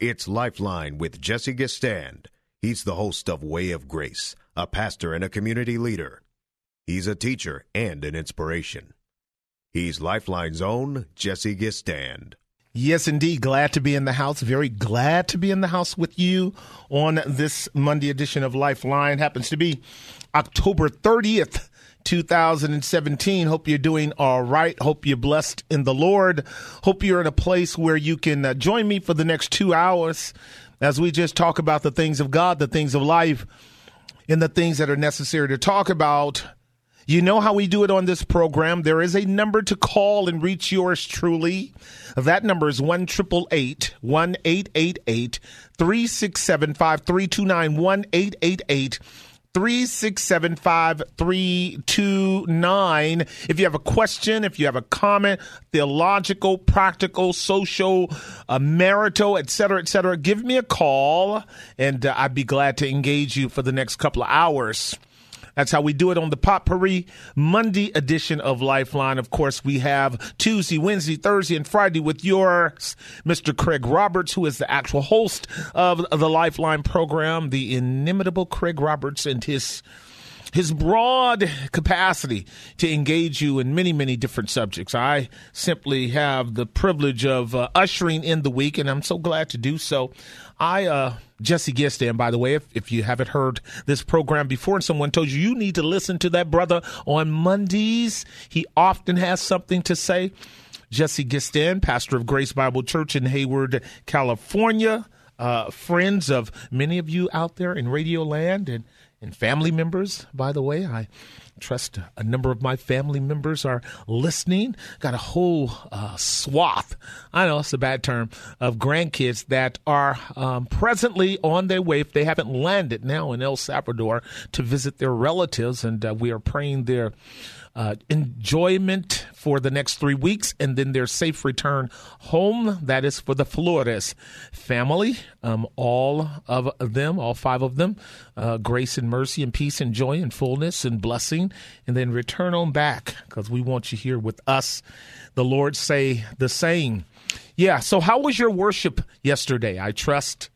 It's Lifeline with Jesse Gistand. He's the host of Way of Grace, a pastor and a community leader. He's a teacher and an inspiration. He's Lifeline's own Jesse Gistand. Yes, indeed. Glad to be in the house. Very glad to be in the house with you on this Monday edition of Lifeline. Happens to be October 30th, 2017. Hope you're doing all right. Hope you're blessed in the Lord. Hope you're in a place where you can uh, join me for the next two hours as we just talk about the things of God, the things of life, and the things that are necessary to talk about. You know how we do it on this program. There is a number to call and reach yours truly. That number is 1 1888 367 5329 1 3675329. If you have a question, if you have a comment, theological, practical, social, uh, marital, etc., etc., give me a call and uh, I'd be glad to engage you for the next couple of hours. That's how we do it on the Potpourri Monday edition of Lifeline. Of course, we have Tuesday, Wednesday, Thursday, and Friday with yours, Mr. Craig Roberts, who is the actual host of the Lifeline program, the inimitable Craig Roberts, and his his broad capacity to engage you in many, many different subjects. I simply have the privilege of uh, ushering in the week, and I'm so glad to do so. I, uh, Jesse Gistand, by the way, if, if you haven't heard this program before and someone told you you need to listen to that brother on Mondays, he often has something to say. Jesse Gistand, pastor of Grace Bible Church in Hayward, California, uh, friends of many of you out there in Radio Land and, and family members, by the way. I trust a number of my family members are listening. Got a whole uh, swath, I know it's a bad term, of grandkids that are um, presently on their way, if they haven't landed now in El Salvador, to visit their relatives. And uh, we are praying their uh, enjoyment for the next three weeks and then their safe return home. That is for the Flores family. Um, all of them, all five of them, uh, grace and mercy and peace and joy and fullness and blessing, and then return on back because we want you here with us. The Lord say the same. Yeah, so how was your worship yesterday? I trust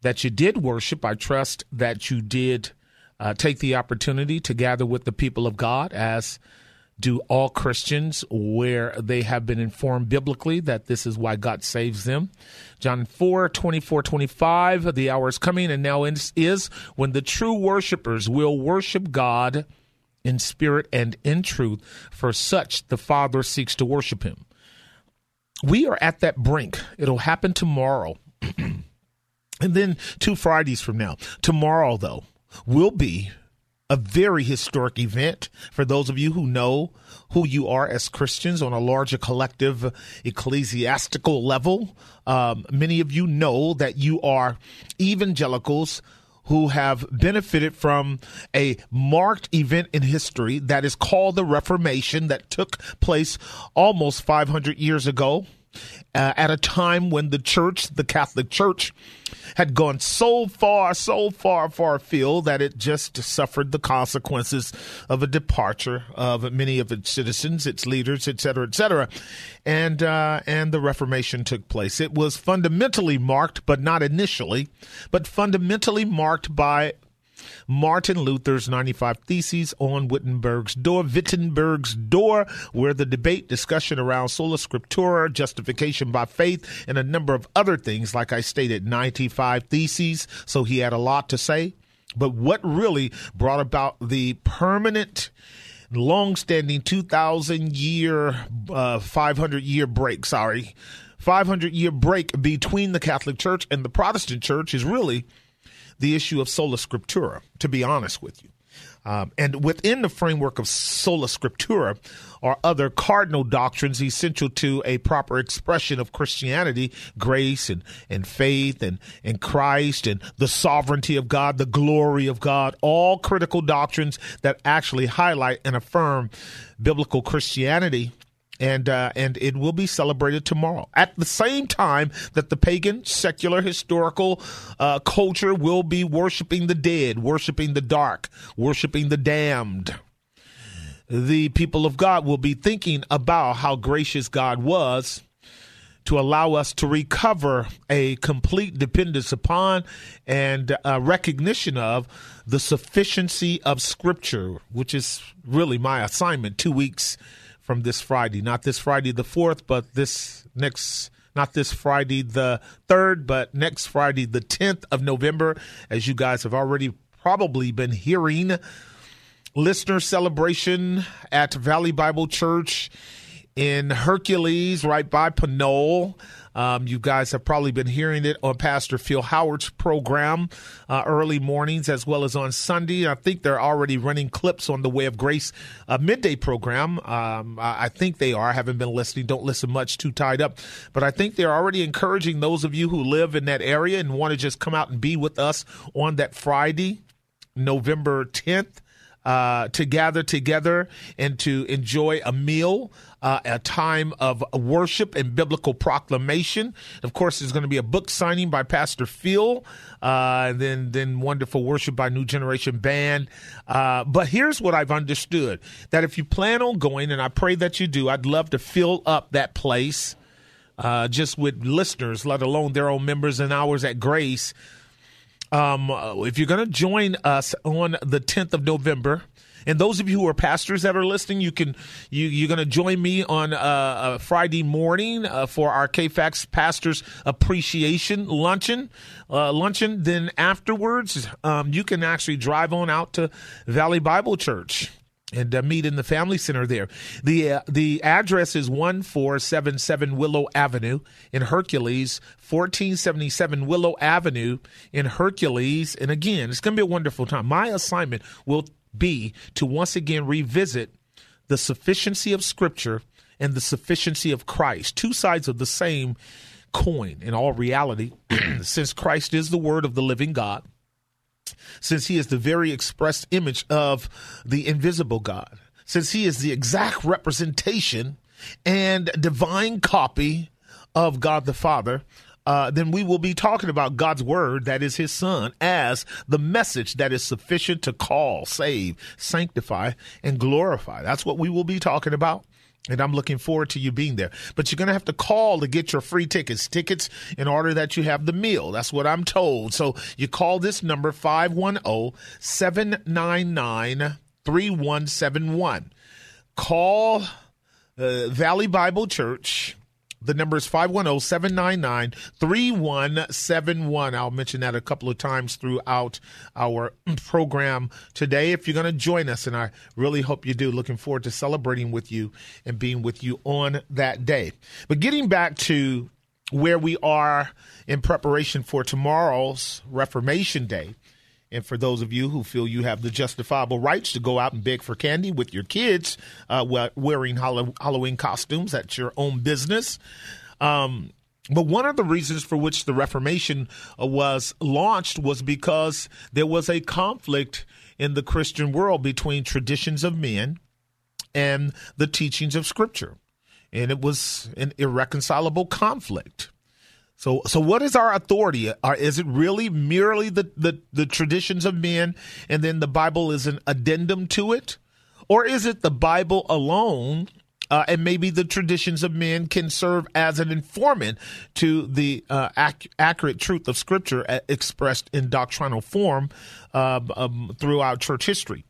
that you did worship. I trust that you did uh, take the opportunity to gather with the people of God as do all Christians where they have been informed biblically that this is why God saves them. John 4, 24, 25, the hour is coming and now is when the true worshipers will worship God in spirit and in truth. For such the Father seeks to worship him. We are at that brink. It'll happen tomorrow. and then two Fridays from now. Tomorrow, though, will be a very historic event for those of you who know who you are as Christians on a larger collective ecclesiastical level. Um, many of you know that you are evangelicals who have benefited from a marked event in history that is called the Reformation that took place almost 500 years ago uh, at a time when the church, the Catholic Church, had gone so far, so far, far afield that it just suffered the consequences of a departure of many of its citizens, its leaders, et cetera, et cetera. And, uh, and the Reformation took place. It was fundamentally marked, but not initially, but fundamentally marked by Martin Luther's 95 Theses on Wittenberg's door, Wittenberg's door, where the debate, discussion around sola scriptura, justification by faith, and a number of other things, like I stated, 95 Theses. So he had a lot to say. But what really brought about the permanent long-standing 2000 year uh, 500 year break sorry 500 year break between the catholic church and the protestant church is really the issue of sola scriptura, to be honest with you. Um, and within the framework of sola scriptura are other cardinal doctrines essential to a proper expression of Christianity, grace and, and faith and, and Christ and the sovereignty of God, the glory of God, all critical doctrines that actually highlight and affirm biblical Christianity and uh, and it will be celebrated tomorrow. At the same time that the pagan secular historical uh, culture will be worshiping the dead worshiping the dark worshiping the damned. The people of god will be thinking about how gracious god was to allow us to recover a complete dependence upon and uh, recognition of the sufficiency of Scripture, which is really my assignment two weeks from this Friday. Not this Friday the 4th, but this next not this Friday the 3rd, but next Friday the 10th of November, as you guys have already probably been hearing. Listener celebration at Valley Bible Church in Hercules, right by Pinole. Um, you guys have probably been hearing it on Pastor Phil Howard's program uh, early mornings as well as on Sunday. I think they're already running clips on the Way of Grace uh, midday program. Um, I think they are. I haven't been listening. Don't listen much, too tied up. But I think they're already encouraging those of you who live in that area and want to just come out and be with us on that Friday, November 10th uh, to gather together and to enjoy a meal, uh, a time of worship and biblical proclamation. Of course, there's going to be a book signing by Pastor Phil, uh, and then then wonderful worship by New Generation Band. Uh, but here's what I've understood: that if you plan on going, and I pray that you do, I'd love to fill up that place. Uh, just with listeners, let alone their own members and ours at Grace, um, if you're going to join us on the 10th of November, and those of you who are pastors that are listening, you can you you're going to join me on uh, Friday morning uh, for our KFAX Pastors Appreciation Luncheon. Uh, luncheon. Then afterwards, um, you can actually drive on out to Valley Bible Church and uh, meet in the family center there. The uh, the address is 1477 Willow Avenue in Hercules, 1477 Willow Avenue in Hercules. And again, it's going to be a wonderful time. My assignment will be to once again revisit the sufficiency of scripture and the sufficiency of Christ, two sides of the same coin in all reality, since Christ is the word of the living God since he is the very expressed image of the invisible God, since he is the exact representation and divine copy of God the Father, uh, then we will be talking about God's word, that is his son, as the message that is sufficient to call, save, sanctify, and glorify. That's what we will be talking about. And I'm looking forward to you being there. But you're going to have to call to get your free tickets. Tickets in order that you have the meal. That's what I'm told. So you call this number 510 799 3171. Call uh, Valley Bible Church the number is 510 799 3171. I'll mention that a couple of times throughout our program today. If you're going to join us, and I really hope you do, looking forward to celebrating with you and being with you on that day. But getting back to where we are in preparation for tomorrow's Reformation Day. And for those of you who feel you have the justifiable rights to go out and beg for candy with your kids uh, wearing Halloween costumes, that's your own business. Um, but one of the reasons for which the Reformation was launched was because there was a conflict in the Christian world between traditions of men and the teachings of Scripture. And it was an irreconcilable conflict. So, so what is our authority? Are, is it really merely the, the, the traditions of men and then the Bible is an addendum to it? Or is it the Bible alone uh, and maybe the traditions of men can serve as an informant to the uh, ac- accurate truth of Scripture uh, expressed in doctrinal form uh, um, throughout church history.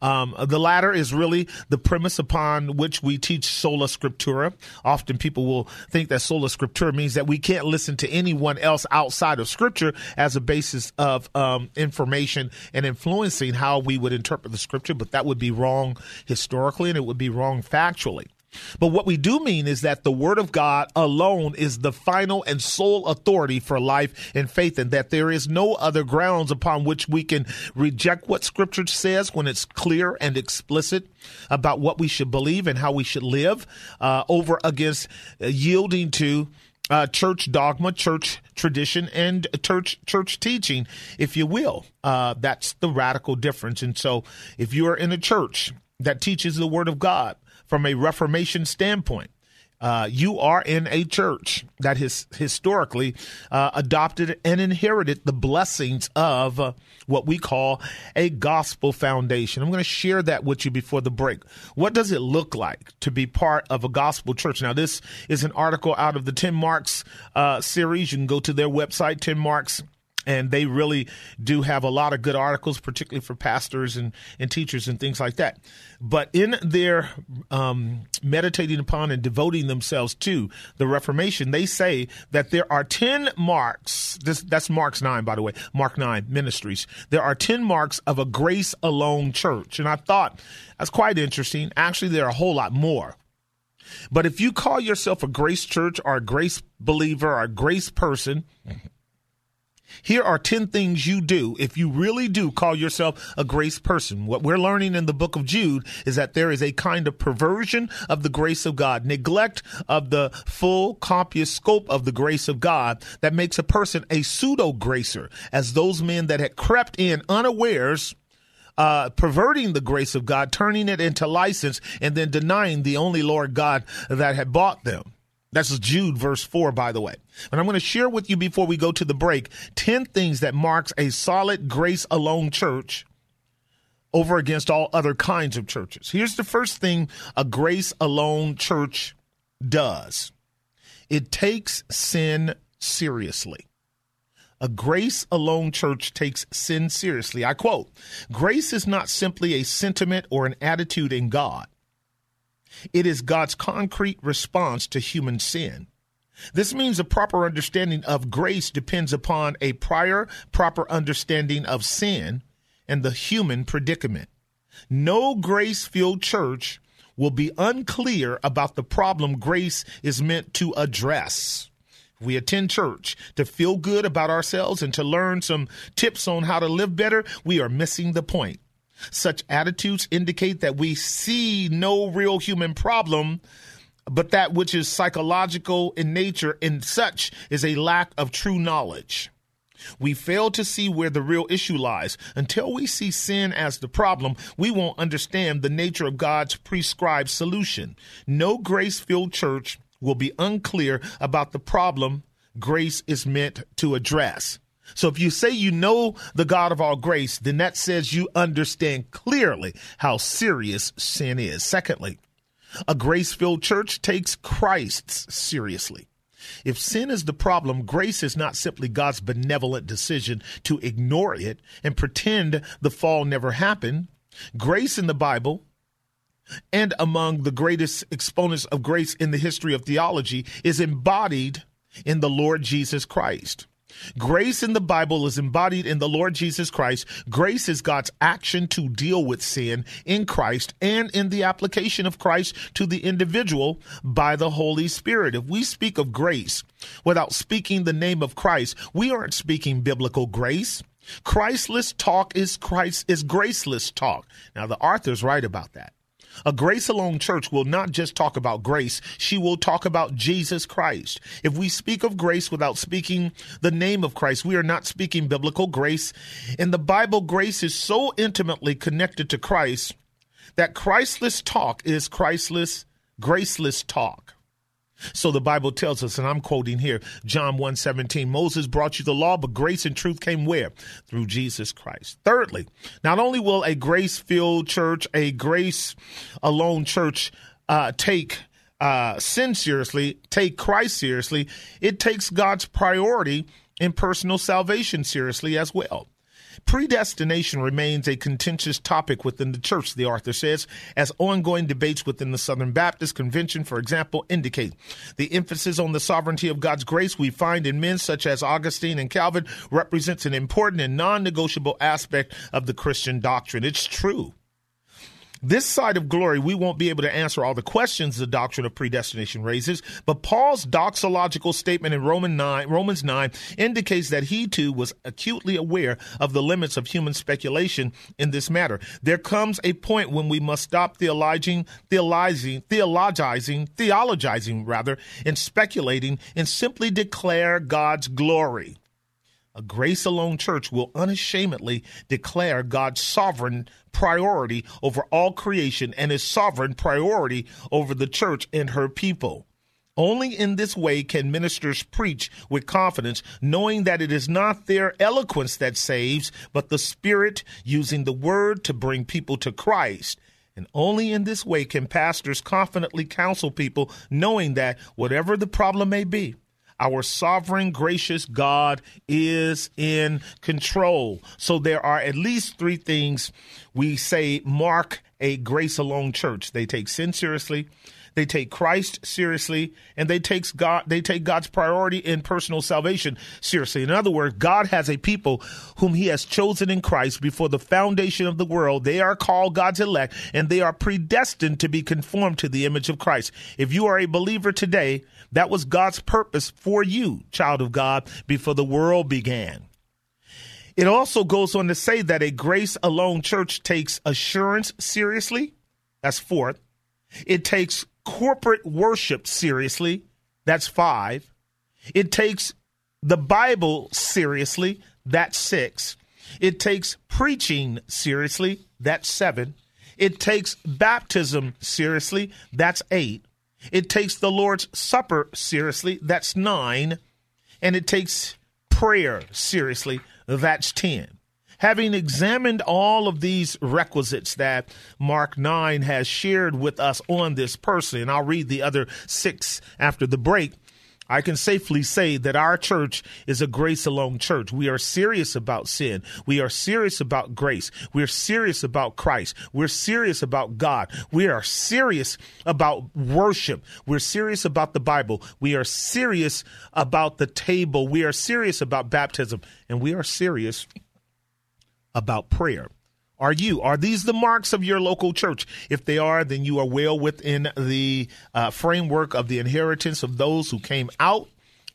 Um, the latter is really the premise upon which we teach sola scriptura. Often people will think that sola scriptura means that we can't listen to anyone else outside of scripture as a basis of um, information and influencing how we would interpret the scripture, but that would be wrong historically and it would be wrong factually. But what we do mean is that the Word of God alone is the final and sole authority for life and faith, and that there is no other grounds upon which we can reject what Scripture says when it's clear and explicit about what we should believe and how we should live uh, over against uh, yielding to. Uh, church dogma, church tradition, and church church teaching, if you will. Uh, that's the radical difference. And so, if you are in a church that teaches the Word of God, from a Reformation standpoint, Uh, you are in a church that has historically uh, adopted and inherited the blessings of uh, what we call a gospel foundation. I'm going to share that with you before the break. What does it look like to be part of a gospel church? Now, this is an article out of the 10 Marks uh, series. You can go to their website, 10 Marks and they really do have a lot of good articles, particularly for pastors and, and teachers and things like that. But in their um, meditating upon and devoting themselves to the Reformation, they say that there are 10 marks. This, that's Mark's 9, by the way, Mark 9 Ministries. There are 10 marks of a grace alone church. And I thought that's quite interesting. Actually, there are a whole lot more. But if you call yourself a grace church or a grace believer or a grace person, here are 10 things you do if you really do call yourself a grace person. What we're learning in the book of Jude is that there is a kind of perversion of the grace of God, neglect of the full, copious scope of the grace of God that makes a person a pseudo gracer, as those men that had crept in unawares. Uh, perverting the grace of God, turning it into license, and then denying the only Lord God that had bought them. That's Jude verse 4, by the way. And I'm going to share with you before we go to the break 10 things that marks a solid grace alone church over against all other kinds of churches. Here's the first thing a grace alone church does it takes sin seriously. A grace alone church takes sin seriously. I quote Grace is not simply a sentiment or an attitude in God. It is God's concrete response to human sin. This means a proper understanding of grace depends upon a prior proper understanding of sin and the human predicament. No grace filled church will be unclear about the problem grace is meant to address. We attend church to feel good about ourselves and to learn some tips on how to live better. We are missing the point. Such attitudes indicate that we see no real human problem, but that which is psychological in nature, and such is a lack of true knowledge. We fail to see where the real issue lies. Until we see sin as the problem, we won't understand the nature of God's prescribed solution. No grace filled church will be unclear about the problem grace is meant to address. So if you say you know the God of all grace, then that says you understand clearly how serious sin is. Secondly, a grace filled church takes Christ seriously. If sin is the problem, grace is not simply God's benevolent decision to ignore it and pretend the fall never happened. Grace in the Bible and among the greatest exponents of grace in the history of theology is embodied in the Lord Jesus Christ. Grace in the Bible is embodied in the Lord Jesus Christ. Grace is God's action to deal with sin in Christ and in the application of Christ to the individual by the Holy Spirit. If we speak of grace without speaking the name of Christ, we aren't speaking biblical grace. Christless talk is Christ is graceless talk. Now the author's right about that. A grace alone church will not just talk about grace, she will talk about Jesus Christ. If we speak of grace without speaking the name of Christ, we are not speaking biblical grace. In the Bible, grace is so intimately connected to Christ that Christless talk is Christless, graceless talk. So the Bible tells us, and I'm quoting here, John 1 17, Moses brought you the law, but grace and truth came where? Through Jesus Christ. Thirdly, not only will a grace filled church, a grace alone church, uh, take uh, sin seriously, take Christ seriously, it takes God's priority in personal salvation seriously as well. Predestination remains a contentious topic within the church, the author says, as ongoing debates within the Southern Baptist Convention, for example, indicate. The emphasis on the sovereignty of God's grace we find in men such as Augustine and Calvin represents an important and non negotiable aspect of the Christian doctrine. It's true. This side of glory, we won't be able to answer all the questions the doctrine of predestination raises, but Paul's doxological statement in Roman 9, Romans 9 indicates that he too was acutely aware of the limits of human speculation in this matter. There comes a point when we must stop theologizing, theologizing, theologizing, theologizing rather, and speculating and simply declare God's glory. A grace alone church will unashamedly declare God's sovereign priority over all creation and his sovereign priority over the church and her people. Only in this way can ministers preach with confidence, knowing that it is not their eloquence that saves, but the Spirit using the word to bring people to Christ. And only in this way can pastors confidently counsel people, knowing that whatever the problem may be, our sovereign, gracious God is in control. So there are at least three things we say mark a grace alone church. They take sin seriously, they take Christ seriously, and they take God they take God's priority in personal salvation seriously. In other words, God has a people whom he has chosen in Christ before the foundation of the world. They are called God's elect, and they are predestined to be conformed to the image of Christ. If you are a believer today, that was God's purpose for you, child of God, before the world began. It also goes on to say that a grace alone church takes assurance seriously. That's fourth. It takes corporate worship seriously. That's five. It takes the Bible seriously. That's six. It takes preaching seriously. That's seven. It takes baptism seriously. That's eight. It takes the Lord's Supper seriously. That's nine. And it takes prayer seriously. That's 10. Having examined all of these requisites that Mark 9 has shared with us on this person, and I'll read the other six after the break. I can safely say that our church is a grace alone church. We are serious about sin. We are serious about grace. We're serious about Christ. We're serious about God. We are serious about worship. We're serious about the Bible. We are serious about the table. We are serious about baptism. And we are serious about prayer. Are you? Are these the marks of your local church? If they are, then you are well within the uh, framework of the inheritance of those who came out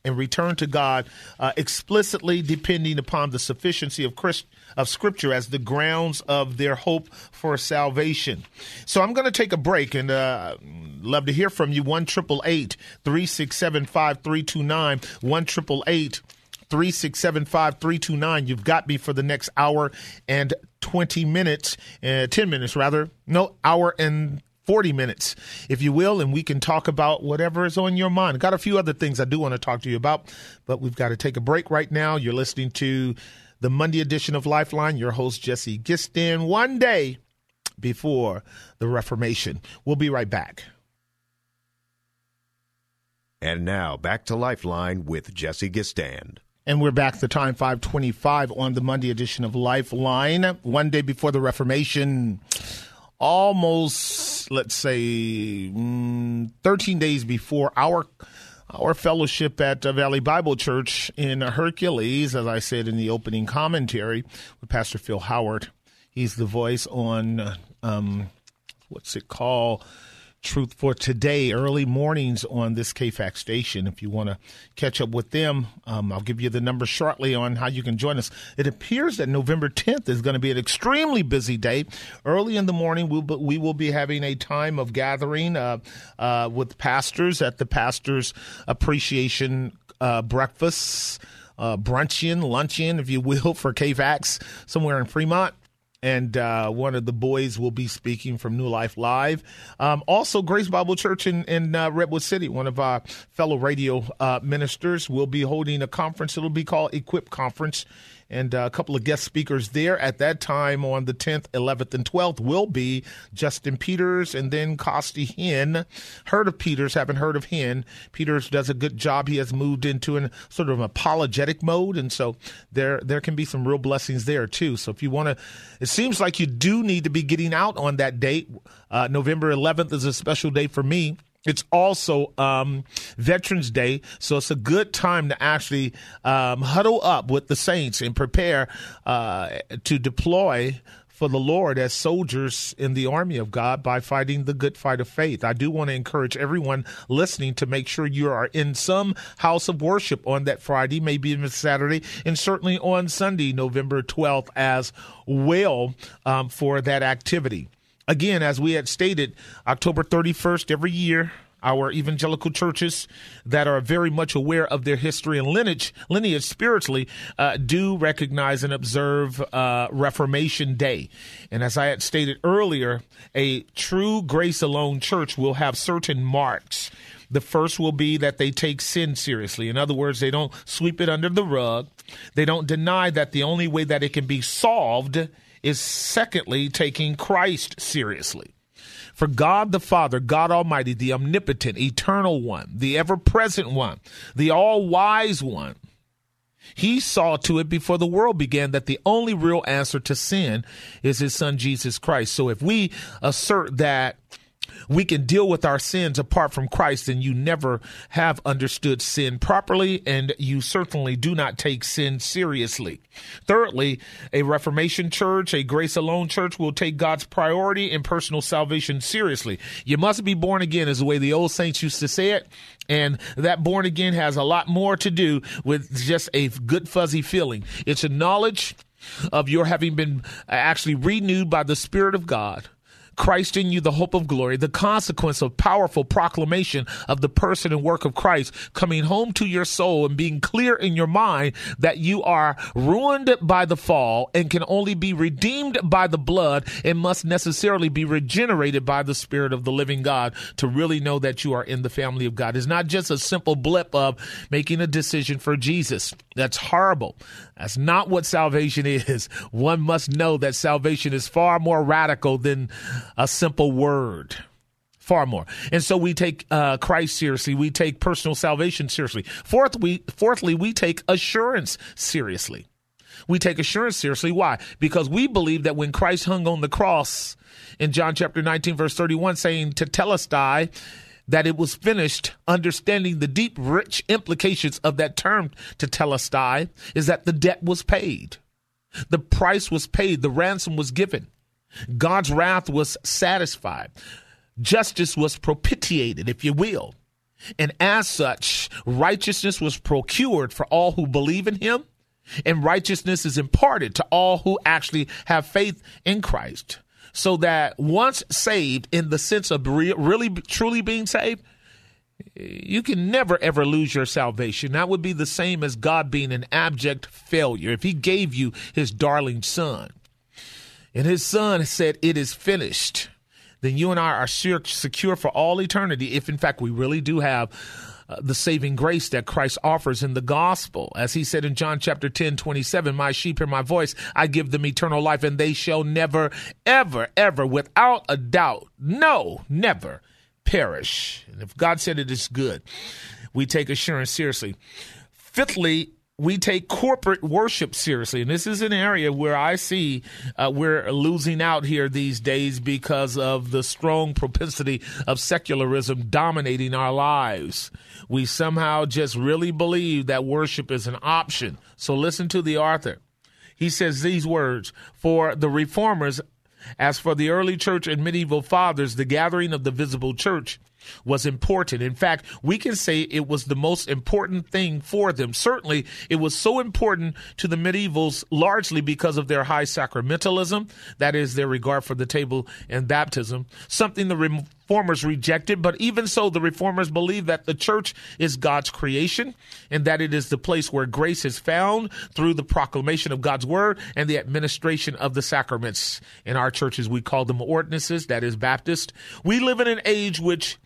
and returned to God uh, explicitly, depending upon the sufficiency of Christ, of Scripture as the grounds of their hope for salvation. So I'm going to take a break and uh, love to hear from you. One triple eight three six seven five three two nine. One triple eight. 3675 329. You've got me for the next hour and 20 minutes, uh, 10 minutes rather. No, hour and 40 minutes, if you will, and we can talk about whatever is on your mind. Got a few other things I do want to talk to you about, but we've got to take a break right now. You're listening to the Monday edition of Lifeline. Your host, Jesse Gistand, one day before the Reformation. We'll be right back. And now back to Lifeline with Jesse Gistand. And we're back the time 525 on the Monday edition of Lifeline. One day before the Reformation, almost, let's say, mm, 13 days before our our fellowship at Valley Bible Church in Hercules, as I said in the opening commentary with Pastor Phil Howard. He's the voice on, um, what's it called? Truth for Today, early mornings on this KFAX station. If you want to catch up with them, um, I'll give you the number shortly on how you can join us. It appears that November 10th is going to be an extremely busy day. Early in the morning, we'll, we will be having a time of gathering uh, uh, with pastors at the Pastors Appreciation uh, Breakfast. Uh, bruncheon, luncheon, if you will, for KFAX somewhere in Fremont and uh, one of the boys will be speaking from New Life Live. Um, also, Grace Bible Church in, in uh, Redwood City, one of our fellow radio uh, ministers, will be holding a conference. It'll be called Equip Conference and uh, a couple of guest speakers there at that time on the 10th, 11th, and 12th will be Justin Peters and then Costi Hinn. Heard of Peters, haven't heard of Hinn. Peters does a good job. He has moved into an sort of apologetic mode, and so there there can be some real blessings there too. So if you want to, seems like you do need to be getting out on that date. Uh, November 11th is a special day for me. It's also um, Veterans Day, so it's a good time to actually um, huddle up with the saints and prepare uh, to deploy for the Lord as soldiers in the army of God by fighting the good fight of faith. I do want to encourage everyone listening to make sure you are in some house of worship on that Friday, maybe even Saturday, and certainly on Sunday, November 12th, as well um, for that activity again, as we had stated, October 31st every year, our evangelical churches that are very much aware of their history and lineage, lineage spiritually, uh, do recognize and observe uh, Reformation Day. And as I had stated earlier, a true grace alone church will have certain marks The first will be that they take sin seriously. In other words, they don't sweep it under the rug. They don't deny that the only way that it can be solved is, secondly, taking Christ seriously. For God the Father, God Almighty, the omnipotent, eternal one, the ever present one, the all wise one, he saw to it before the world began that the only real answer to sin is his son Jesus Christ. So if we assert that we can deal with our sins apart from Christ, and you never have understood sin properly, and you certainly do not take sin seriously. Thirdly, a Reformation church, a grace alone church, will take God's priority in personal salvation seriously. You must be born again, is the way the old saints used to say it. And that born again has a lot more to do with just a good fuzzy feeling. It's a knowledge of your having been actually renewed by the Spirit of God Christ in you, the hope of glory, the consequence of powerful proclamation of the person and work of Christ coming home to your soul and being clear in your mind that you are ruined by the fall and can only be redeemed by the blood and must necessarily be regenerated by the Spirit of the living God to really know that you are in the family of God. It's not just a simple blip of making a decision for Jesus. That's horrible. That's not what salvation is. One must know that salvation is far more radical than a simple word. Far more. And so we take uh, Christ seriously. We take personal salvation seriously. Fourth, we, fourthly, we take assurance seriously. We take assurance seriously. Why? Because we believe that when Christ hung on the cross in John chapter 19, verse 31, saying, Tetelestai, that it was finished, understanding the deep, rich implications of that term tetelestai, is that the debt was paid. The price was paid, the ransom was given. God's wrath was satisfied. Justice was propitiated, if you will. And as such, righteousness was procured for all who believe in him, and righteousness is imparted to all who actually have faith in Christ so that once saved in the sense of re- really truly being saved, you can never ever lose your salvation. That would be the same as God being an abject failure. If He gave you His darling Son, and His Son said, It is finished, then you and I are sure, secure for all eternity if, in fact, we really do have uh, the saving grace that Christ offers in the gospel. As he said in John chapter 10, 27, My sheep hear my voice, I give them eternal life, and they shall never, ever, ever, without a doubt, no, never perish. And if God said it is good, we take assurance seriously. Fifthly, we take corporate worship seriously. And this is an area where I see uh, we're losing out here these days because of the strong propensity of secularism dominating our lives. We somehow just really believe that worship is an option. So listen to the author. He says these words For the reformers, as for the early church and medieval fathers, the gathering of the visible church was important. In fact, we can say it was the most important thing for them. Certainly, it was so important to the medievals largely because of their high sacramentalism, that is, their regard for the table and baptism, something the reformers rejected. But even so, the reformers believe that the church is God's creation and that it is the place where grace is found through the proclamation of God's word and the administration of the sacraments. In our churches, we call them ordinances, that is, Baptist. We live in an age which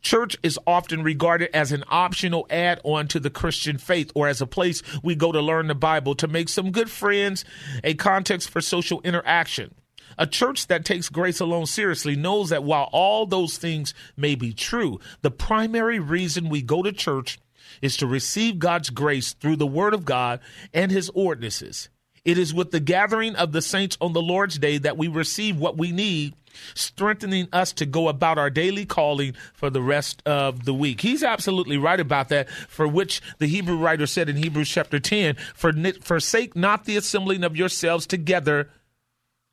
Church is often regarded as an optional add on to the Christian faith or as a place we go to learn the Bible, to make some good friends, a context for social interaction. A church that takes grace alone seriously knows that while all those things may be true, the primary reason we go to church is to receive God's grace through the Word of God and His ordinances. It is with the gathering of the saints on the Lord's day that we receive what we need strengthening us to go about our daily calling for the rest of the week. He's absolutely right about that, for which the Hebrew writer said in Hebrews chapter 10 for, Forsake not the assembling of yourselves together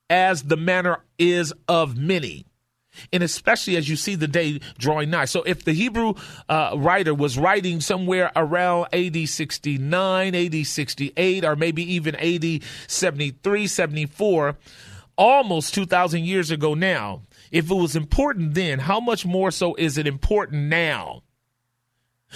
as the manner is of many and especially as you see the day drawing nigh. So, if the Hebrew uh, writer was writing somewhere around AD 69, AD 68, or maybe even AD 73, 74, almost 2,000 years ago now. If it was important then, how much more so is it important now?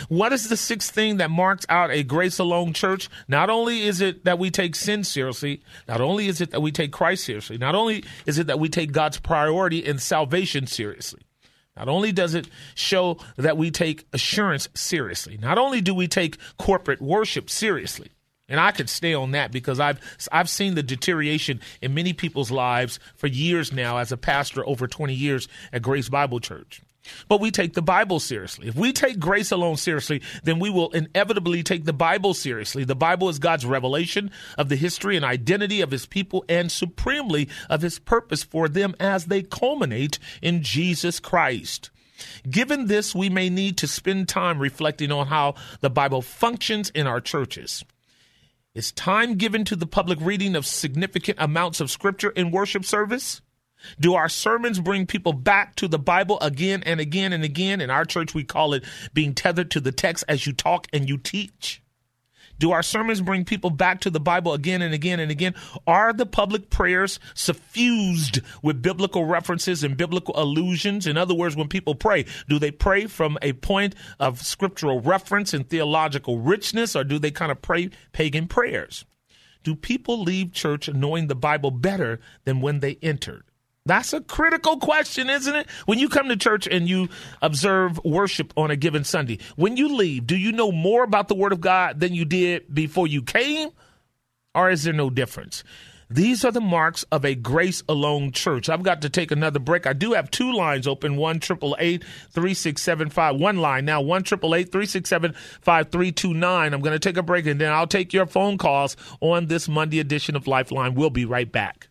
What is the sixth thing that marks out a grace alone church? Not only is it that we take sin seriously, not only is it that we take Christ seriously, not only is it that we take God's priority in salvation seriously. Not only does it show that we take assurance seriously, not only do we take corporate worship seriously, and I could stay on that because I've I've seen the deterioration in many people's lives for years now as a pastor over 20 years at Grace Bible Church. But we take the Bible seriously. If we take grace alone seriously, then we will inevitably take the Bible seriously. The Bible is God's revelation of the history and identity of his people and supremely of his purpose for them as they culminate in Jesus Christ. Given this, we may need to spend time reflecting on how the Bible functions in our churches. Is time given to the public reading of significant amounts of scripture in worship service? Do our sermons bring people back to the Bible again and again and again? In our church, we call it being tethered to the text as you talk and you teach. Do our sermons bring people back to the Bible again and again and again? Are the public prayers suffused with biblical references and biblical allusions? In other words, when people pray, do they pray from a point of scriptural reference and theological richness, or do they kind of pray pagan prayers? Do people leave church knowing the Bible better than when they entered? That's a critical question, isn't it? When you come to church and you observe worship on a given Sunday, when you leave, do you know more about the Word of God than you did before you came? Or is there no difference? These are the marks of a grace alone church. I've got to take another break. I do have two lines open one triple eight three six seven five. One line now, one triple eight three six seven five three two nine. I'm going to take a break and then I'll take your phone calls on this Monday edition of Lifeline. We'll be right back.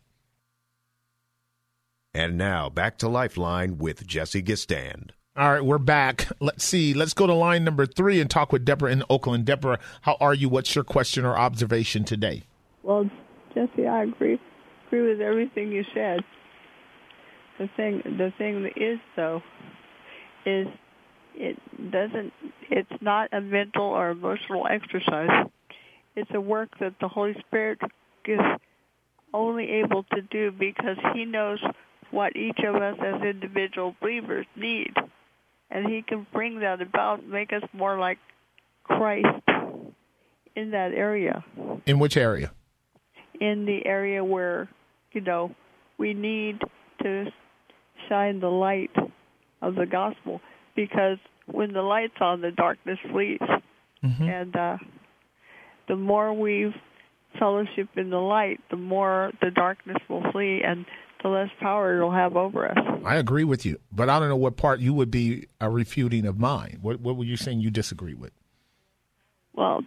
And now back to Lifeline with Jesse Gistand. All right, we're back. Let's see. Let's go to line number three and talk with Deborah in Oakland. Deborah, how are you? What's your question or observation today? Well, Jesse, I agree agree with everything you said. The thing, the thing is though, is it doesn't. It's not a mental or emotional exercise. It's a work that the Holy Spirit is only able to do because He knows what each of us as individual believers need. And he can bring that about, make us more like Christ in that area. In which area? In the area where, you know, we need to shine the light of the gospel because when the light's on, the darkness flees. Mm-hmm. And uh, the more we fellowship in the light, the more the darkness will flee. And the less power it'll have over us. I agree with you, but I don't know what part you would be a refuting of mine. What what were you saying you disagree with? Well,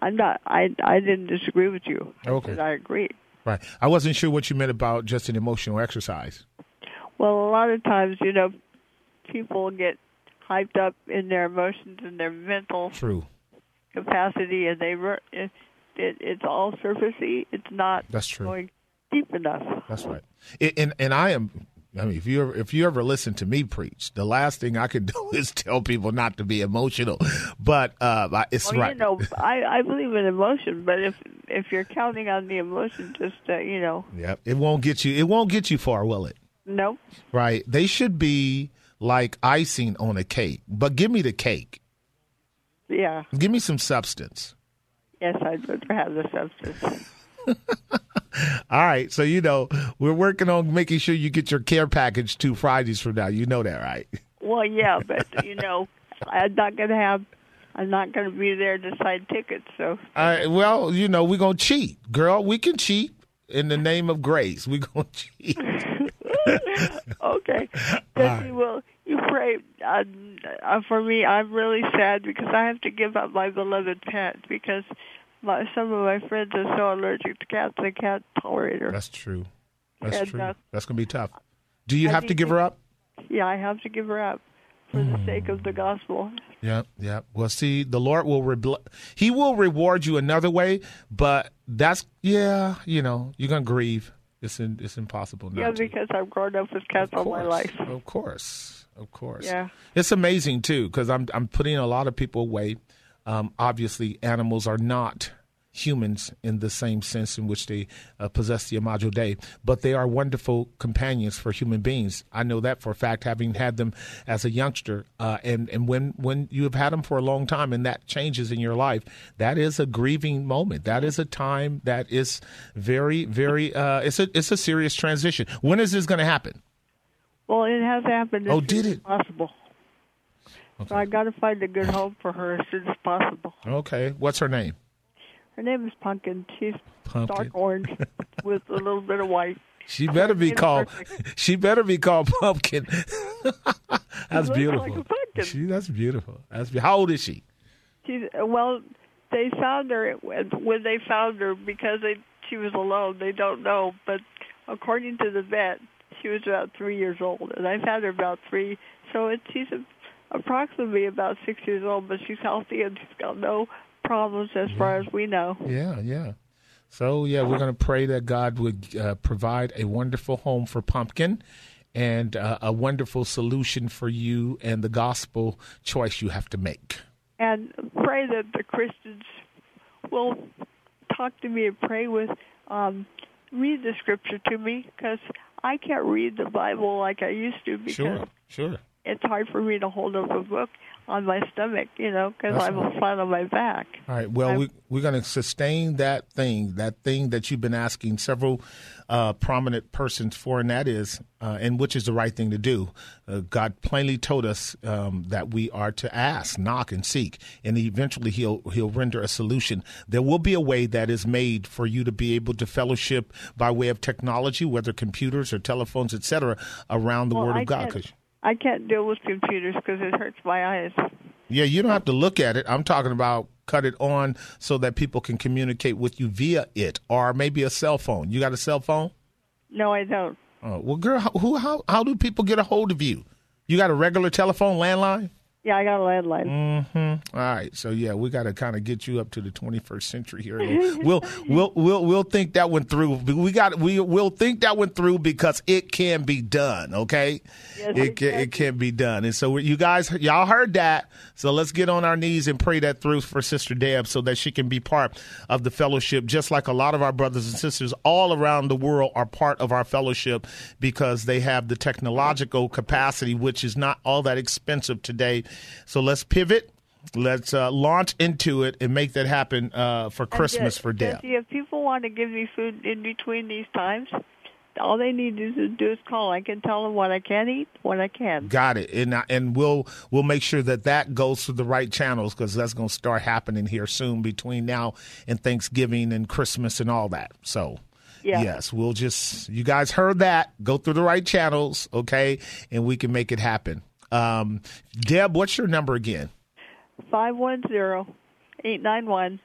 I'm not. I I didn't disagree with you. Okay, I agree. Right. I wasn't sure what you meant about just an emotional exercise. Well, a lot of times, you know, people get hyped up in their emotions and their mental true capacity, and they it, it it's all surfacey. It's not. That's true. Going deep enough. That's right. And and I am. I mean, if you ever, if you ever listen to me preach, the last thing I could do is tell people not to be emotional. But uh, it's well, right. You know, I, I believe in emotion, but if if you're counting on the emotion, just uh, you know. Yep. It won't get you. It won't get you far, will it? No. Right. They should be like icing on a cake, but give me the cake. Yeah. Give me some substance. Yes, I'd rather have the substance. All right. So, you know, we're working on making sure you get your care package two Fridays from now. You know that, right? Well, yeah, but, you know, I'm not going to have. I'm not going to be there to sign tickets, so. All right, well, you know, we're going to cheat. Girl, we can cheat in the name of grace. We're going to cheat. okay. Right. well, you pray uh, uh, for me. I'm really sad because I have to give up my beloved pet because my, some of my friends are so allergic to cats they can't tolerate her. That's true. That's and, true. Uh, That's going to be tough. Do you I have to give her up? Yeah, I have to give her up for mm. the hmm. sake of the gospel. Yeah, yeah. Well, see, the Lord will re- He will reward you another way, but that's yeah, you know, you're gonna grieve. It's in, it's impossible. yeah, because I've grown up with cats all my life. Of course, of course. Yeah, it's amazing too because I'm I'm putting a lot of people away um, obviously, animals are not humans in the same sense in which they uh, possess the imago Dei, but they are wonderful companions for human beings. I know that for a fact, having had them as a youngster, uh, and and when when you have had them for a long time, and that changes in your life, that is a grieving moment. That is a time that is very very. Uh, it's a it's a serious transition. When is this going to happen? Well, it has happened. As Oh, did it? Possible. So I got to find a good home for her as soon as possible. Okay. What's her name? Her name is Pumpkin. She's Pumpkin. dark orange with a little bit of white. She better be called. She better be called Pumpkin. that's beautiful. like a pumpkin. She, that's beautiful. That's be- how old is she? She's uh, well. They found her when when they found her because they she was alone. They don't know, but according to the vet, she was about three years old, and I found her about three. So it, she's a, approximately about six years old, but she's healthy and she's got no problems as far as we know. Yeah, yeah. So yeah, we're going to pray that God would uh, provide a wonderful home for Pumpkin, and uh, a wonderful solution for you and the gospel choice you have to make. and pray that the Christians will talk to me and pray with, um, read the scripture to me because I can't read the Bible like I used to because Sure, sure. It's hard for me to hold up a book on my stomach, you know, because I'm flat on my back. All right. Well, I'm- we, we're going to sustain that thing, that thing that you've been asking several uh, prominent persons for, and that is, uh, and which is the right thing to do. Uh, God plainly told us um, that we are to ask, knock, and seek, and eventually He'll He'll render a solution. There will be a way that is made for you to be able to fellowship by way of technology, whether computers or telephones, etc., around the Well, Word I of God. 'Cause- I can't deal with computers because it hurts my eyes. Yeah, you don't have to look at it. I'm talking about cut it on so that people can communicate with you via it, or maybe a cell phone. You got a cell phone? No, I don't. Oh, well, girl, who how how do people get a hold of you? You got a regular telephone landline? Yeah, I got a landline. Mm-hmm. All right, so yeah, we got to kind of get you up to the 21st century here. We'll we'll we'll we'll think that one through. We got we will think that one through because it can be done. Okay, Yes, it can it can be done. And so you guys, y'all heard that. So let's get on our knees and pray that through for Sister Deb so that she can be part of the fellowship, just like a lot of our brothers and sisters all around the world are part of our fellowship because they have the technological capacity, which is not all that expensive today. So let's pivot. Let's uh, launch into it and make that happen uh, for Christmas And, for uh, Deb. Jesse, if people want to give me food in between these times, all they need to do is call. I can tell them what I can eat, what I can. Got it, and I- and we'll we'll make sure that that goes to the right channels because that's going to start happening here soon between now and Thanksgiving and Christmas and all that. So. Yeah. Yes, we'll just you guys heard that. Go through the right channels, okay, and we can make it happen. Um, Deb, what's your number again? Five one zero eight nine one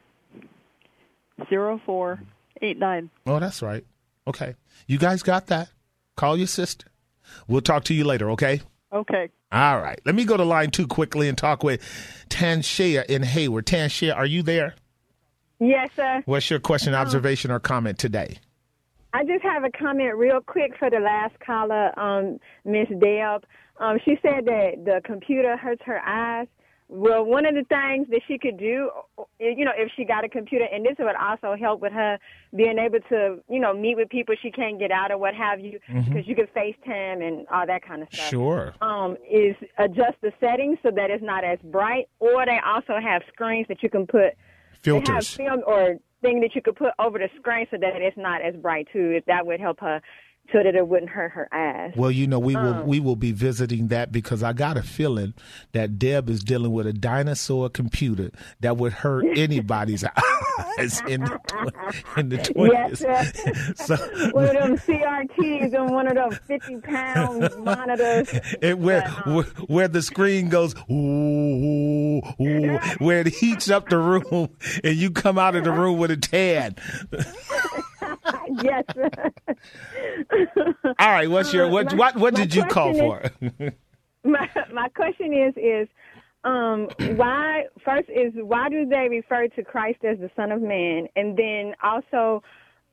zero four eight nine. Oh, that's right. Okay, you guys got that. Call your sister. We'll talk to you later, okay? Okay. All right. Let me go to line two quickly and talk with Tanshea in Hayward. Tanshea, are you there? Yes, sir. What's your question, observation, or comment today? I just have a comment real quick for the last caller, um, Miss Deb. Um, she said that the computer hurts her eyes. Well, one of the things that she could do, you know, if she got a computer, and this would also help with her being able to, you know, meet with people she can't get out or what have you, because you could FaceTime and all that kind of stuff. Sure. um, is adjust the settings so that it's not as bright, or they also have screens that you can put They have Filters. film or thing that you could put over the screen so that it's not as bright too. If that would help her, so that it wouldn't hurt her eyes. Well, you know, we will um. we will be visiting that because I got a feeling that Deb is dealing with a dinosaur computer that would hurt anybody's eyes in the, in the Yes, twenties. so one of them CRTs and one of them fifty pound monitors. it, where, um, where where the screen goes ooh, ooh, where it heats up the room and you come out of the room with a tan. Yes. All right, what's your what my- what what did you call for? my my question is is um why first is why do they refer to Christ as the Son of Man, and then also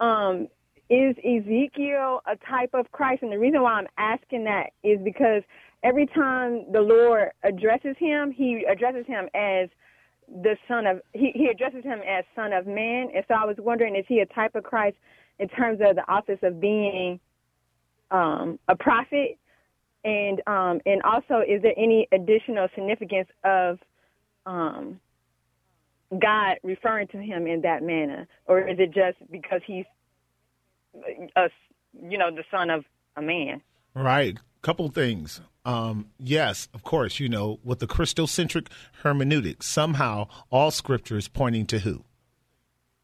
um is Ezekiel a type of Christ? And the reason why I'm asking that is because every time the Lord addresses him, he addresses him as the son of he, he addresses him as son of man and so i was wondering is he a type of christ in terms of the office of being um a prophet and um and also is there any additional significance of um god referring to him in that manner or is it just because he's a you know the son of a man Right. couple things. Um, yes, of course, you know, with the Christocentric hermeneutic, somehow all scripture is pointing to who?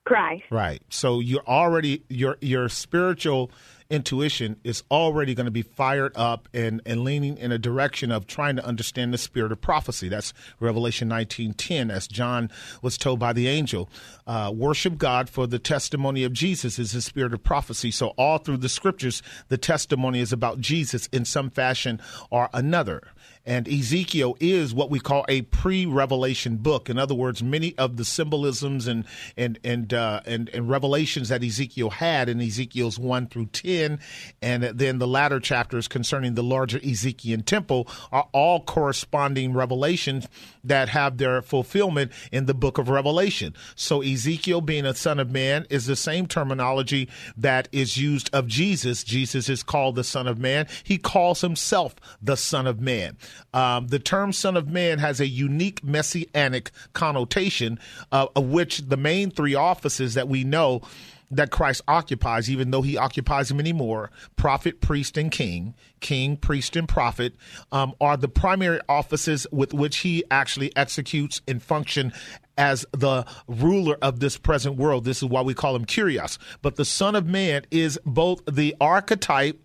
Christ. Right. So you're already your your spiritual intuition is already going to be fired up and, and leaning in a direction of trying to understand the spirit of prophecy. That's Revelation 19.10, as John was told by the angel. Uh, worship God for the testimony of Jesus is the spirit of prophecy. So all through the scriptures, the testimony is about Jesus in some fashion or another. And Ezekiel is what we call a pre-revelation book. In other words, many of the symbolisms and and and uh, and, and revelations that Ezekiel had in Ezekiel's one through ten, and then the latter chapters concerning the larger Ezekiel temple are all corresponding revelations that have their fulfillment in the book of Revelation. So Ezekiel being a son of man is the same terminology that is used of Jesus. Jesus is called the son of man. He calls himself the son of man. Um, the term Son of Man has a unique messianic connotation, uh, of which the main three offices that we know that Christ occupies, even though he occupies many more prophet, priest, and king, king, priest, and prophet, um, are the primary offices with which he actually executes and function as the ruler of this present world. This is why we call him Kyrios. But the Son of Man is both the archetype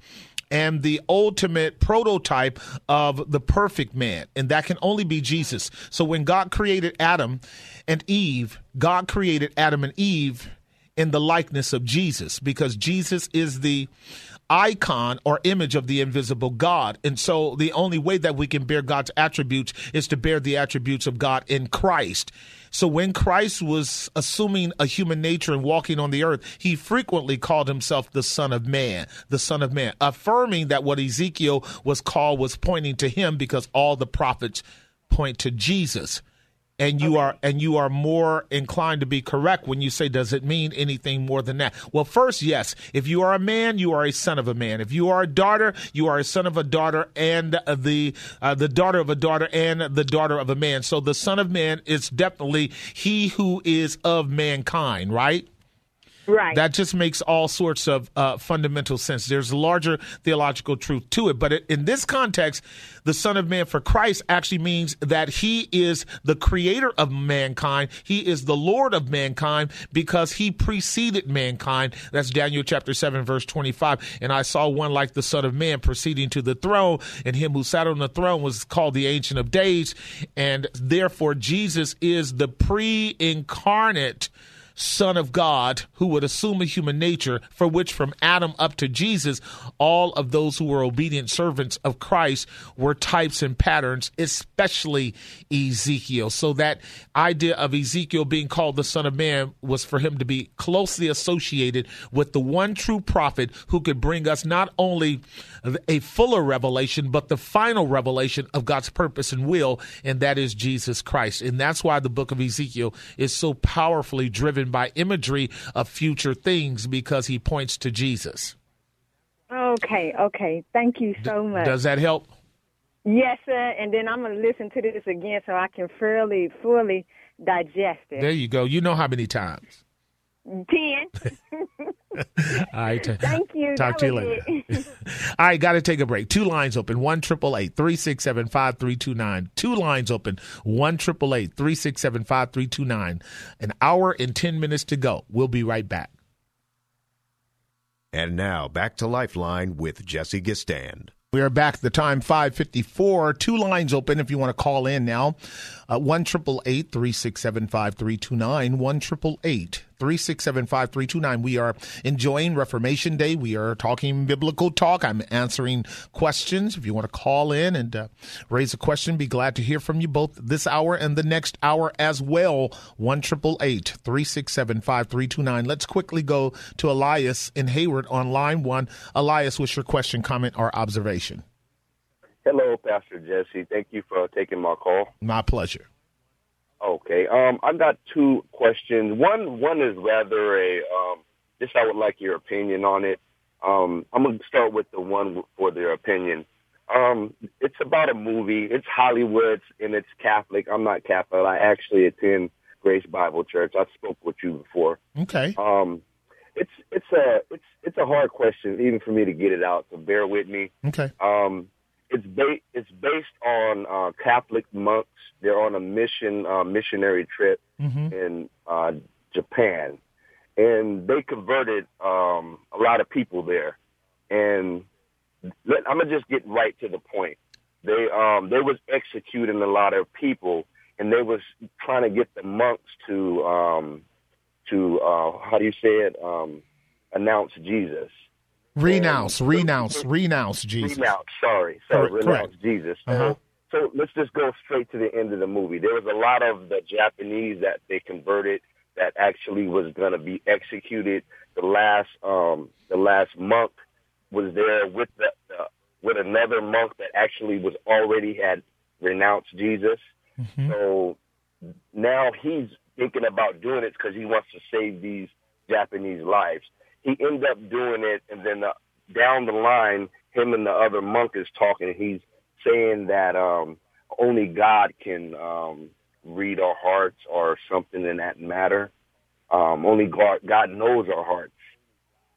and the ultimate prototype of the perfect man, and that can only be Jesus. So when God created Adam and Eve, God created Adam and Eve in the likeness of Jesus because Jesus is the icon or image of the invisible God. And so the only way that we can bear God's attributes is to bear the attributes of God in Christ. So when Christ was assuming a human nature and walking on the earth, he frequently called himself the Son of Man, the Son of Man, affirming that what Ezekiel was called was pointing to him because all the prophets point to Jesus and you okay. are and you are more inclined to be correct when you say does it mean anything more than that? Well first yes. If you are a man you are a son of a man. If you are a daughter you are a son of a daughter and the uh, the daughter of a daughter and the daughter of a man. So the son of man is definitely he who is of mankind right Right. That just makes all sorts of uh, fundamental sense. There's larger theological truth to it. But in this context, the Son of Man for Christ actually means that he is the creator of mankind. He is the Lord of mankind because he preceded mankind. That's Daniel chapter 7, verse 25. And I saw one like the Son of Man proceeding to the throne, and him who sat on the throne was called the Ancient of Days. And therefore, Jesus is the pre incarnate Son of God who would assume a human nature, for which from Adam up to Jesus, all of those who were obedient servants of Christ were types and patterns, especially Ezekiel. So that idea of Ezekiel being called the Son of Man was for him to be closely associated with the one true prophet who could bring us not only a fuller revelation, but the final revelation of God's purpose and will, and that is Jesus Christ. And that's why the book of Ezekiel is so powerfully driven by imagery of future things because he points to Jesus. Okay, okay. Thank you so much. Does that help? Yes, sir. And then I'm going to listen to this again so I can fairly, fully digest it. There you go. You know how many times? Ten. All right. Thank you. Talk to you later. All right, got to take a break. Two lines open. One triple eight three six seven five three two nine. Two lines open. One triple eight three six seven five three two nine. An hour and ten minutes to go. We'll be right back. And now back to Lifeline with Jesse Gistand. We are back. The time five fifty four. Two lines open if you want to call in now. Uh, one triple eight three six seven five three two nine. One triple eight 367 5329. We are enjoying Reformation Day. We are talking biblical talk. I'm answering questions. If you want to call in and uh, raise a question, be glad to hear from you both this hour and the next hour as well. 1 367 5329. Let's quickly go to Elias in Hayward on line one. Elias, what's your question, comment, or observation? Hello, Pastor Jesse. Thank you for taking my call. My pleasure. Okay. Um, I've got two questions. One, one is rather a, um, just I would like your opinion on it. Um, I'm going to start with the one for their opinion. Um, it's about a movie. It's Hollywood and it's Catholic. I'm not Catholic. I actually attend Grace Bible Church. I spoke with you before. Okay. Um, it's it's a it's it's a hard question even for me to get it out. So bear with me. Okay. Um, it's ba- it's based on uh, Catholic monks. They're on a mission uh, missionary trip Mm-hmm. in uh, Japan, and they converted um, a lot of people there. And let, I'm gonna just get right to the point. They um, they was executing a lot of people, and they was trying to get the monks to um, to uh, how do you say it? Um, announce Jesus. Renounce, And- renounce, renounce Jesus. Renounce, sorry, sorry, Correct, renounce. Jesus. So, Uh-huh. so let's just go straight to the end of the movie. There was a lot of the Japanese that they converted that actually was going to be executed. The last, um, the last monk was there with the, the with another monk that actually was already had renounced Jesus. Mhm. So now he's thinking about doing it because he wants to save these Japanese lives. He ended up doing it, and then uh, down the line, him and the other monk is talking. And he's saying that um, only God can um, read our hearts or something in that matter. Um, only God, God knows our hearts.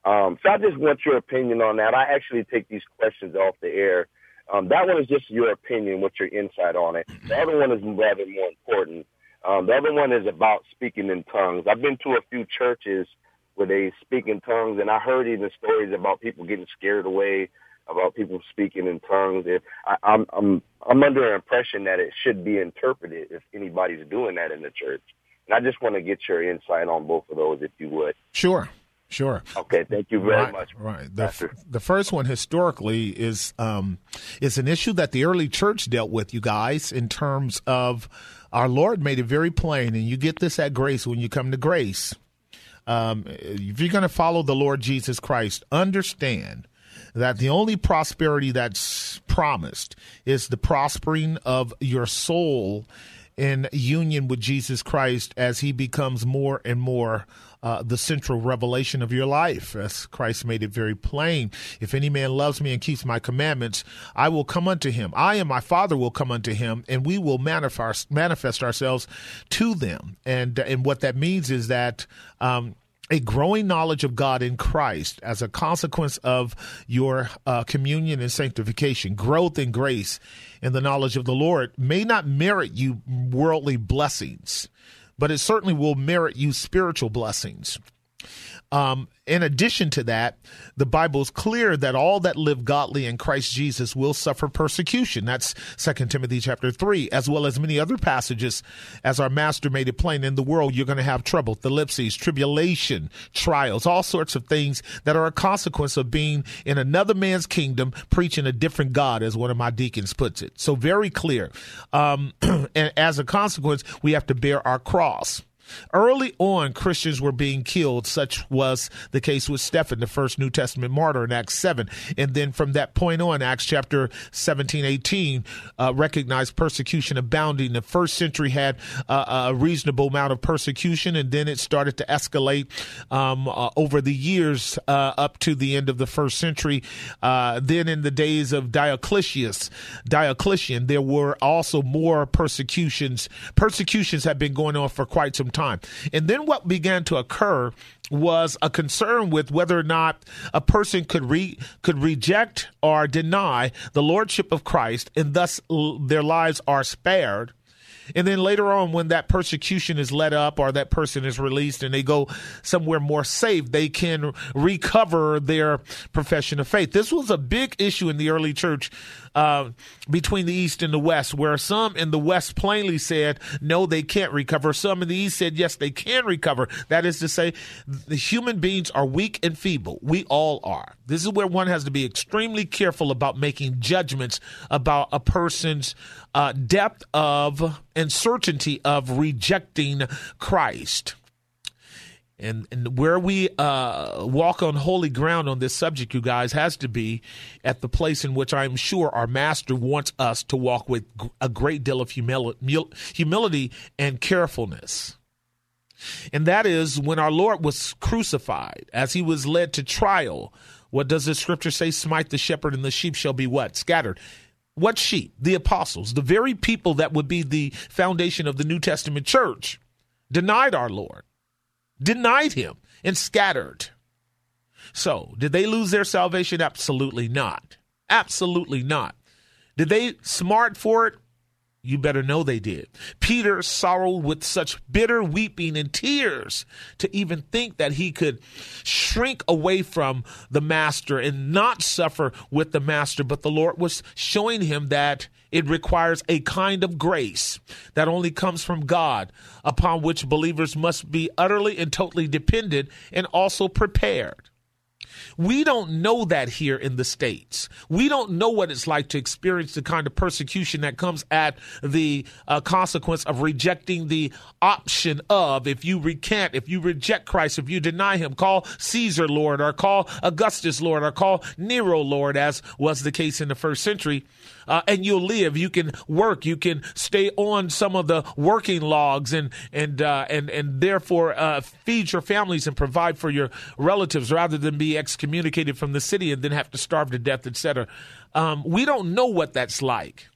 Um, so I just want your opinion on that. I actually take these questions off the air. Um, that one is just your opinion, what's your insight on it. The other one is rather more important. Um, the other one is about speaking in tongues. I've been to a few churches where they speak in tongues, and I heard even stories about people getting scared away about people speaking in tongues. And I, I'm I'm I'm under the impression that it should be interpreted if anybody's doing that in the church. And I just want to get your insight on both of those, if you would. Sure, sure. Okay, thank you very right, much. Right. The, the first one historically is um, is an issue that the early church dealt with, you guys, in terms of our Lord made it very plain, and you get this at grace when you come to grace. Um, if you're going to follow the Lord Jesus Christ, understand that the only prosperity that's promised is the prospering of your soul in union with Jesus Christ as he becomes more and more uh, the central revelation of your life. As Christ made it very plain if any man loves me and keeps my commandments, I will come unto him. I and my Father will come unto him, and we will manifest, manifest ourselves to them. And, and what that means is that. Um, a growing knowledge of God in Christ as a consequence of your uh, communion and sanctification, growth in grace in the knowledge of the Lord may not merit you worldly blessings, but it certainly will merit you spiritual blessings. Um, in addition to that, the Bible is clear that all that live godly in Christ Jesus will suffer persecution. That's 2 Timothy chapter 3, as well as many other passages. As our master made it plain in the world, you're going to have trouble, thalipses, tribulation, trials, all sorts of things that are a consequence of being in another man's kingdom, preaching a different God, as one of my deacons puts it. So very clear. Um, and as a consequence, we have to bear our cross. Early on, Christians were being killed. Such was the case with Stephen, the first New Testament martyr in Acts 7. And then from that point on, Acts chapter 17, 18, uh, recognized persecution abounding. The first century had uh, a reasonable amount of persecution, and then it started to escalate um, uh, over the years uh, up to the end of the first century. Uh, then in the days of Diocletius, Diocletian, there were also more persecutions. Persecutions have been going on for quite some time. And then what began to occur was a concern with whether or not a person could re- could reject or deny the lordship of Christ and thus l- their lives are spared. And then later on, when that persecution is let up or that person is released and they go somewhere more safe, they can recover their profession of faith. This was a big issue in the early church uh, between the East and the West, where some in the West plainly said, no, they can't recover. Some in the East said, yes, they can recover. That is to say, the human beings are weak and feeble. We all are. This is where one has to be extremely careful about making judgments about a person's uh, depth of and certainty of rejecting Christ. And, and where we uh, walk on holy ground on this subject, you guys, has to be at the place in which I'm sure our Master wants us to walk with a great deal of humili- humility and carefulness. And that is when our Lord was crucified, as he was led to trial. What does the scripture say? Smite the shepherd, and the sheep shall be what? Scattered. What sheep? The apostles, the very people that would be the foundation of the New Testament church, denied our Lord, denied him, and scattered. So, did they lose their salvation? Absolutely not. Absolutely not. Did they smart for it? You better know they did. Peter sorrowed with such bitter weeping and tears to even think that he could shrink away from the master and not suffer with the master. But the Lord was showing him that it requires a kind of grace that only comes from God, upon which believers must be utterly and totally dependent and also prepared. We don't know that here in the States. We don't know what it's like to experience the kind of persecution that comes at the uh, consequence of rejecting the option of if you recant, if you reject Christ, if you deny him, call Caesar Lord or call Augustus Lord or call Nero Lord, as was the case in the first century uh, and you'll live. You can work. You can stay on some of the working logs and and uh, and and therefore uh, feed your families and provide for your relatives rather than be excommunicated from the city and then have to starve to death, etc. Um, we don't know what that's like.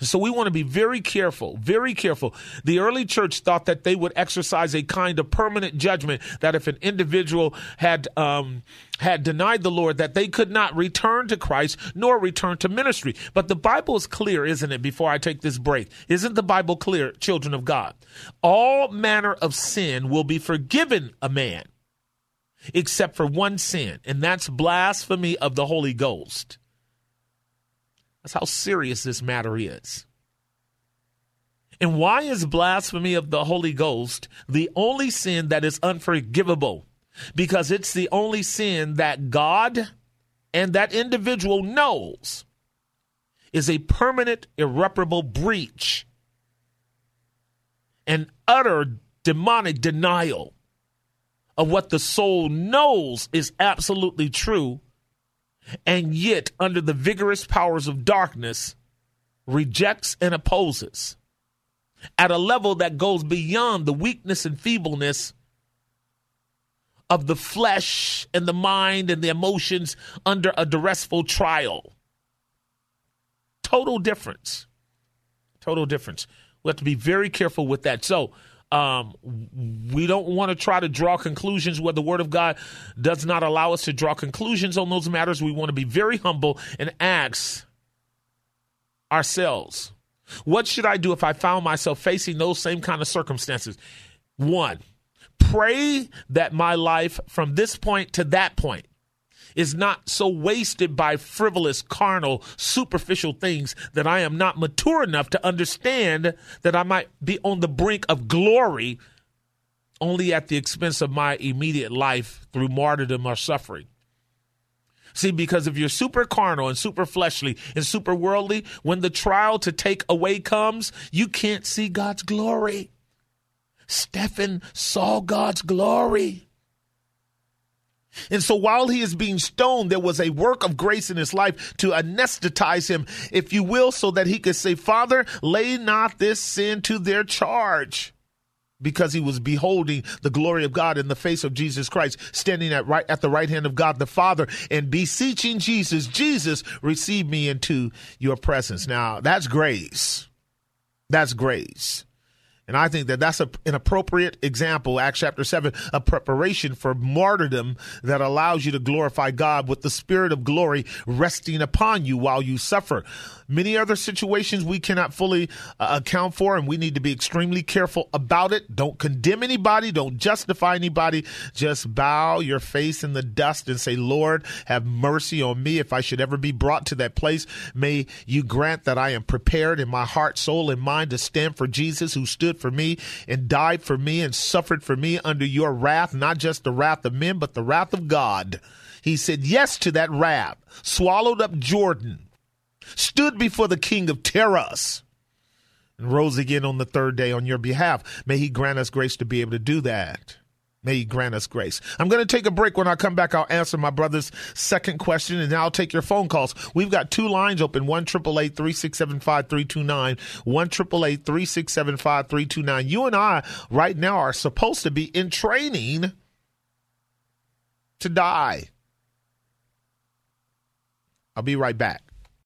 So we want to be very careful, very careful. The early church thought that they would exercise a kind of permanent judgment that if an individual had um, had denied the Lord, that they could not return to Christ nor return to ministry. But the Bible is clear, isn't it? Before I take this break, isn't the Bible clear, children of God? All manner of sin will be forgiven a man, except for one sin, and that's blasphemy of the Holy Ghost. That's how serious this matter is. And why is blasphemy of the Holy Ghost the only sin that is unforgivable? Because it's the only sin that God and that individual knows is a permanent, irreparable breach, an utter demonic denial of what the soul knows is absolutely true and yet, under the vigorous powers of darkness, rejects and opposes at a level that goes beyond the weakness and feebleness of the flesh and the mind and the emotions under a duressful trial. Total difference. Total difference. We have to be very careful with that. So, um, we don't want to try to draw conclusions where the Word of God does not allow us to draw conclusions on those matters. We want to be very humble and ask ourselves, what should I do if I found myself facing those same kind of circumstances? One, pray that my life from this point to that point is not so wasted by frivolous, carnal, superficial things that I am not mature enough to understand that I might be on the brink of glory only at the expense of my immediate life through martyrdom or suffering. See, because if you're super carnal and super fleshly and super worldly, when the trial to take away comes, you can't see God's glory. Stephen saw God's glory. And so while he is being stoned, there was a work of grace in his life to anesthetize him, if you will, so that he could say, Father, lay not this sin to their charge. Because he was beholding the glory of God in the face of Jesus Christ, standing at right at the right hand of God the Father, and beseeching Jesus, Jesus, receive me into your presence. Now that's grace. That's grace. And I think that that's a, an appropriate example, Acts chapter 7, a preparation for martyrdom that allows you to glorify God with the spirit of glory resting upon you while you suffer. Many other situations we cannot fully uh, account for, and we need to be extremely careful about it. Don't condemn anybody, don't justify anybody. Just bow your face in the dust and say, Lord, have mercy on me if I should ever be brought to that place. May you grant that I am prepared in my heart, soul, and mind to stand for Jesus who stood for me and died for me and suffered for me under your wrath, not just the wrath of men, but the wrath of God. He said yes to that wrath, swallowed up Jordan stood before the king of terrors, and rose again on the third day on your behalf. May he grant us grace to be able to do that. May he grant us grace. I'm going to take a break. When I come back, I'll answer my brother's second question, and then I'll take your phone calls. We've got two lines open: one triple eight three six seven five three two nine, one triple eight three six seven five three two nine. You and I, right now, are supposed to be in training to die. I'll be right back.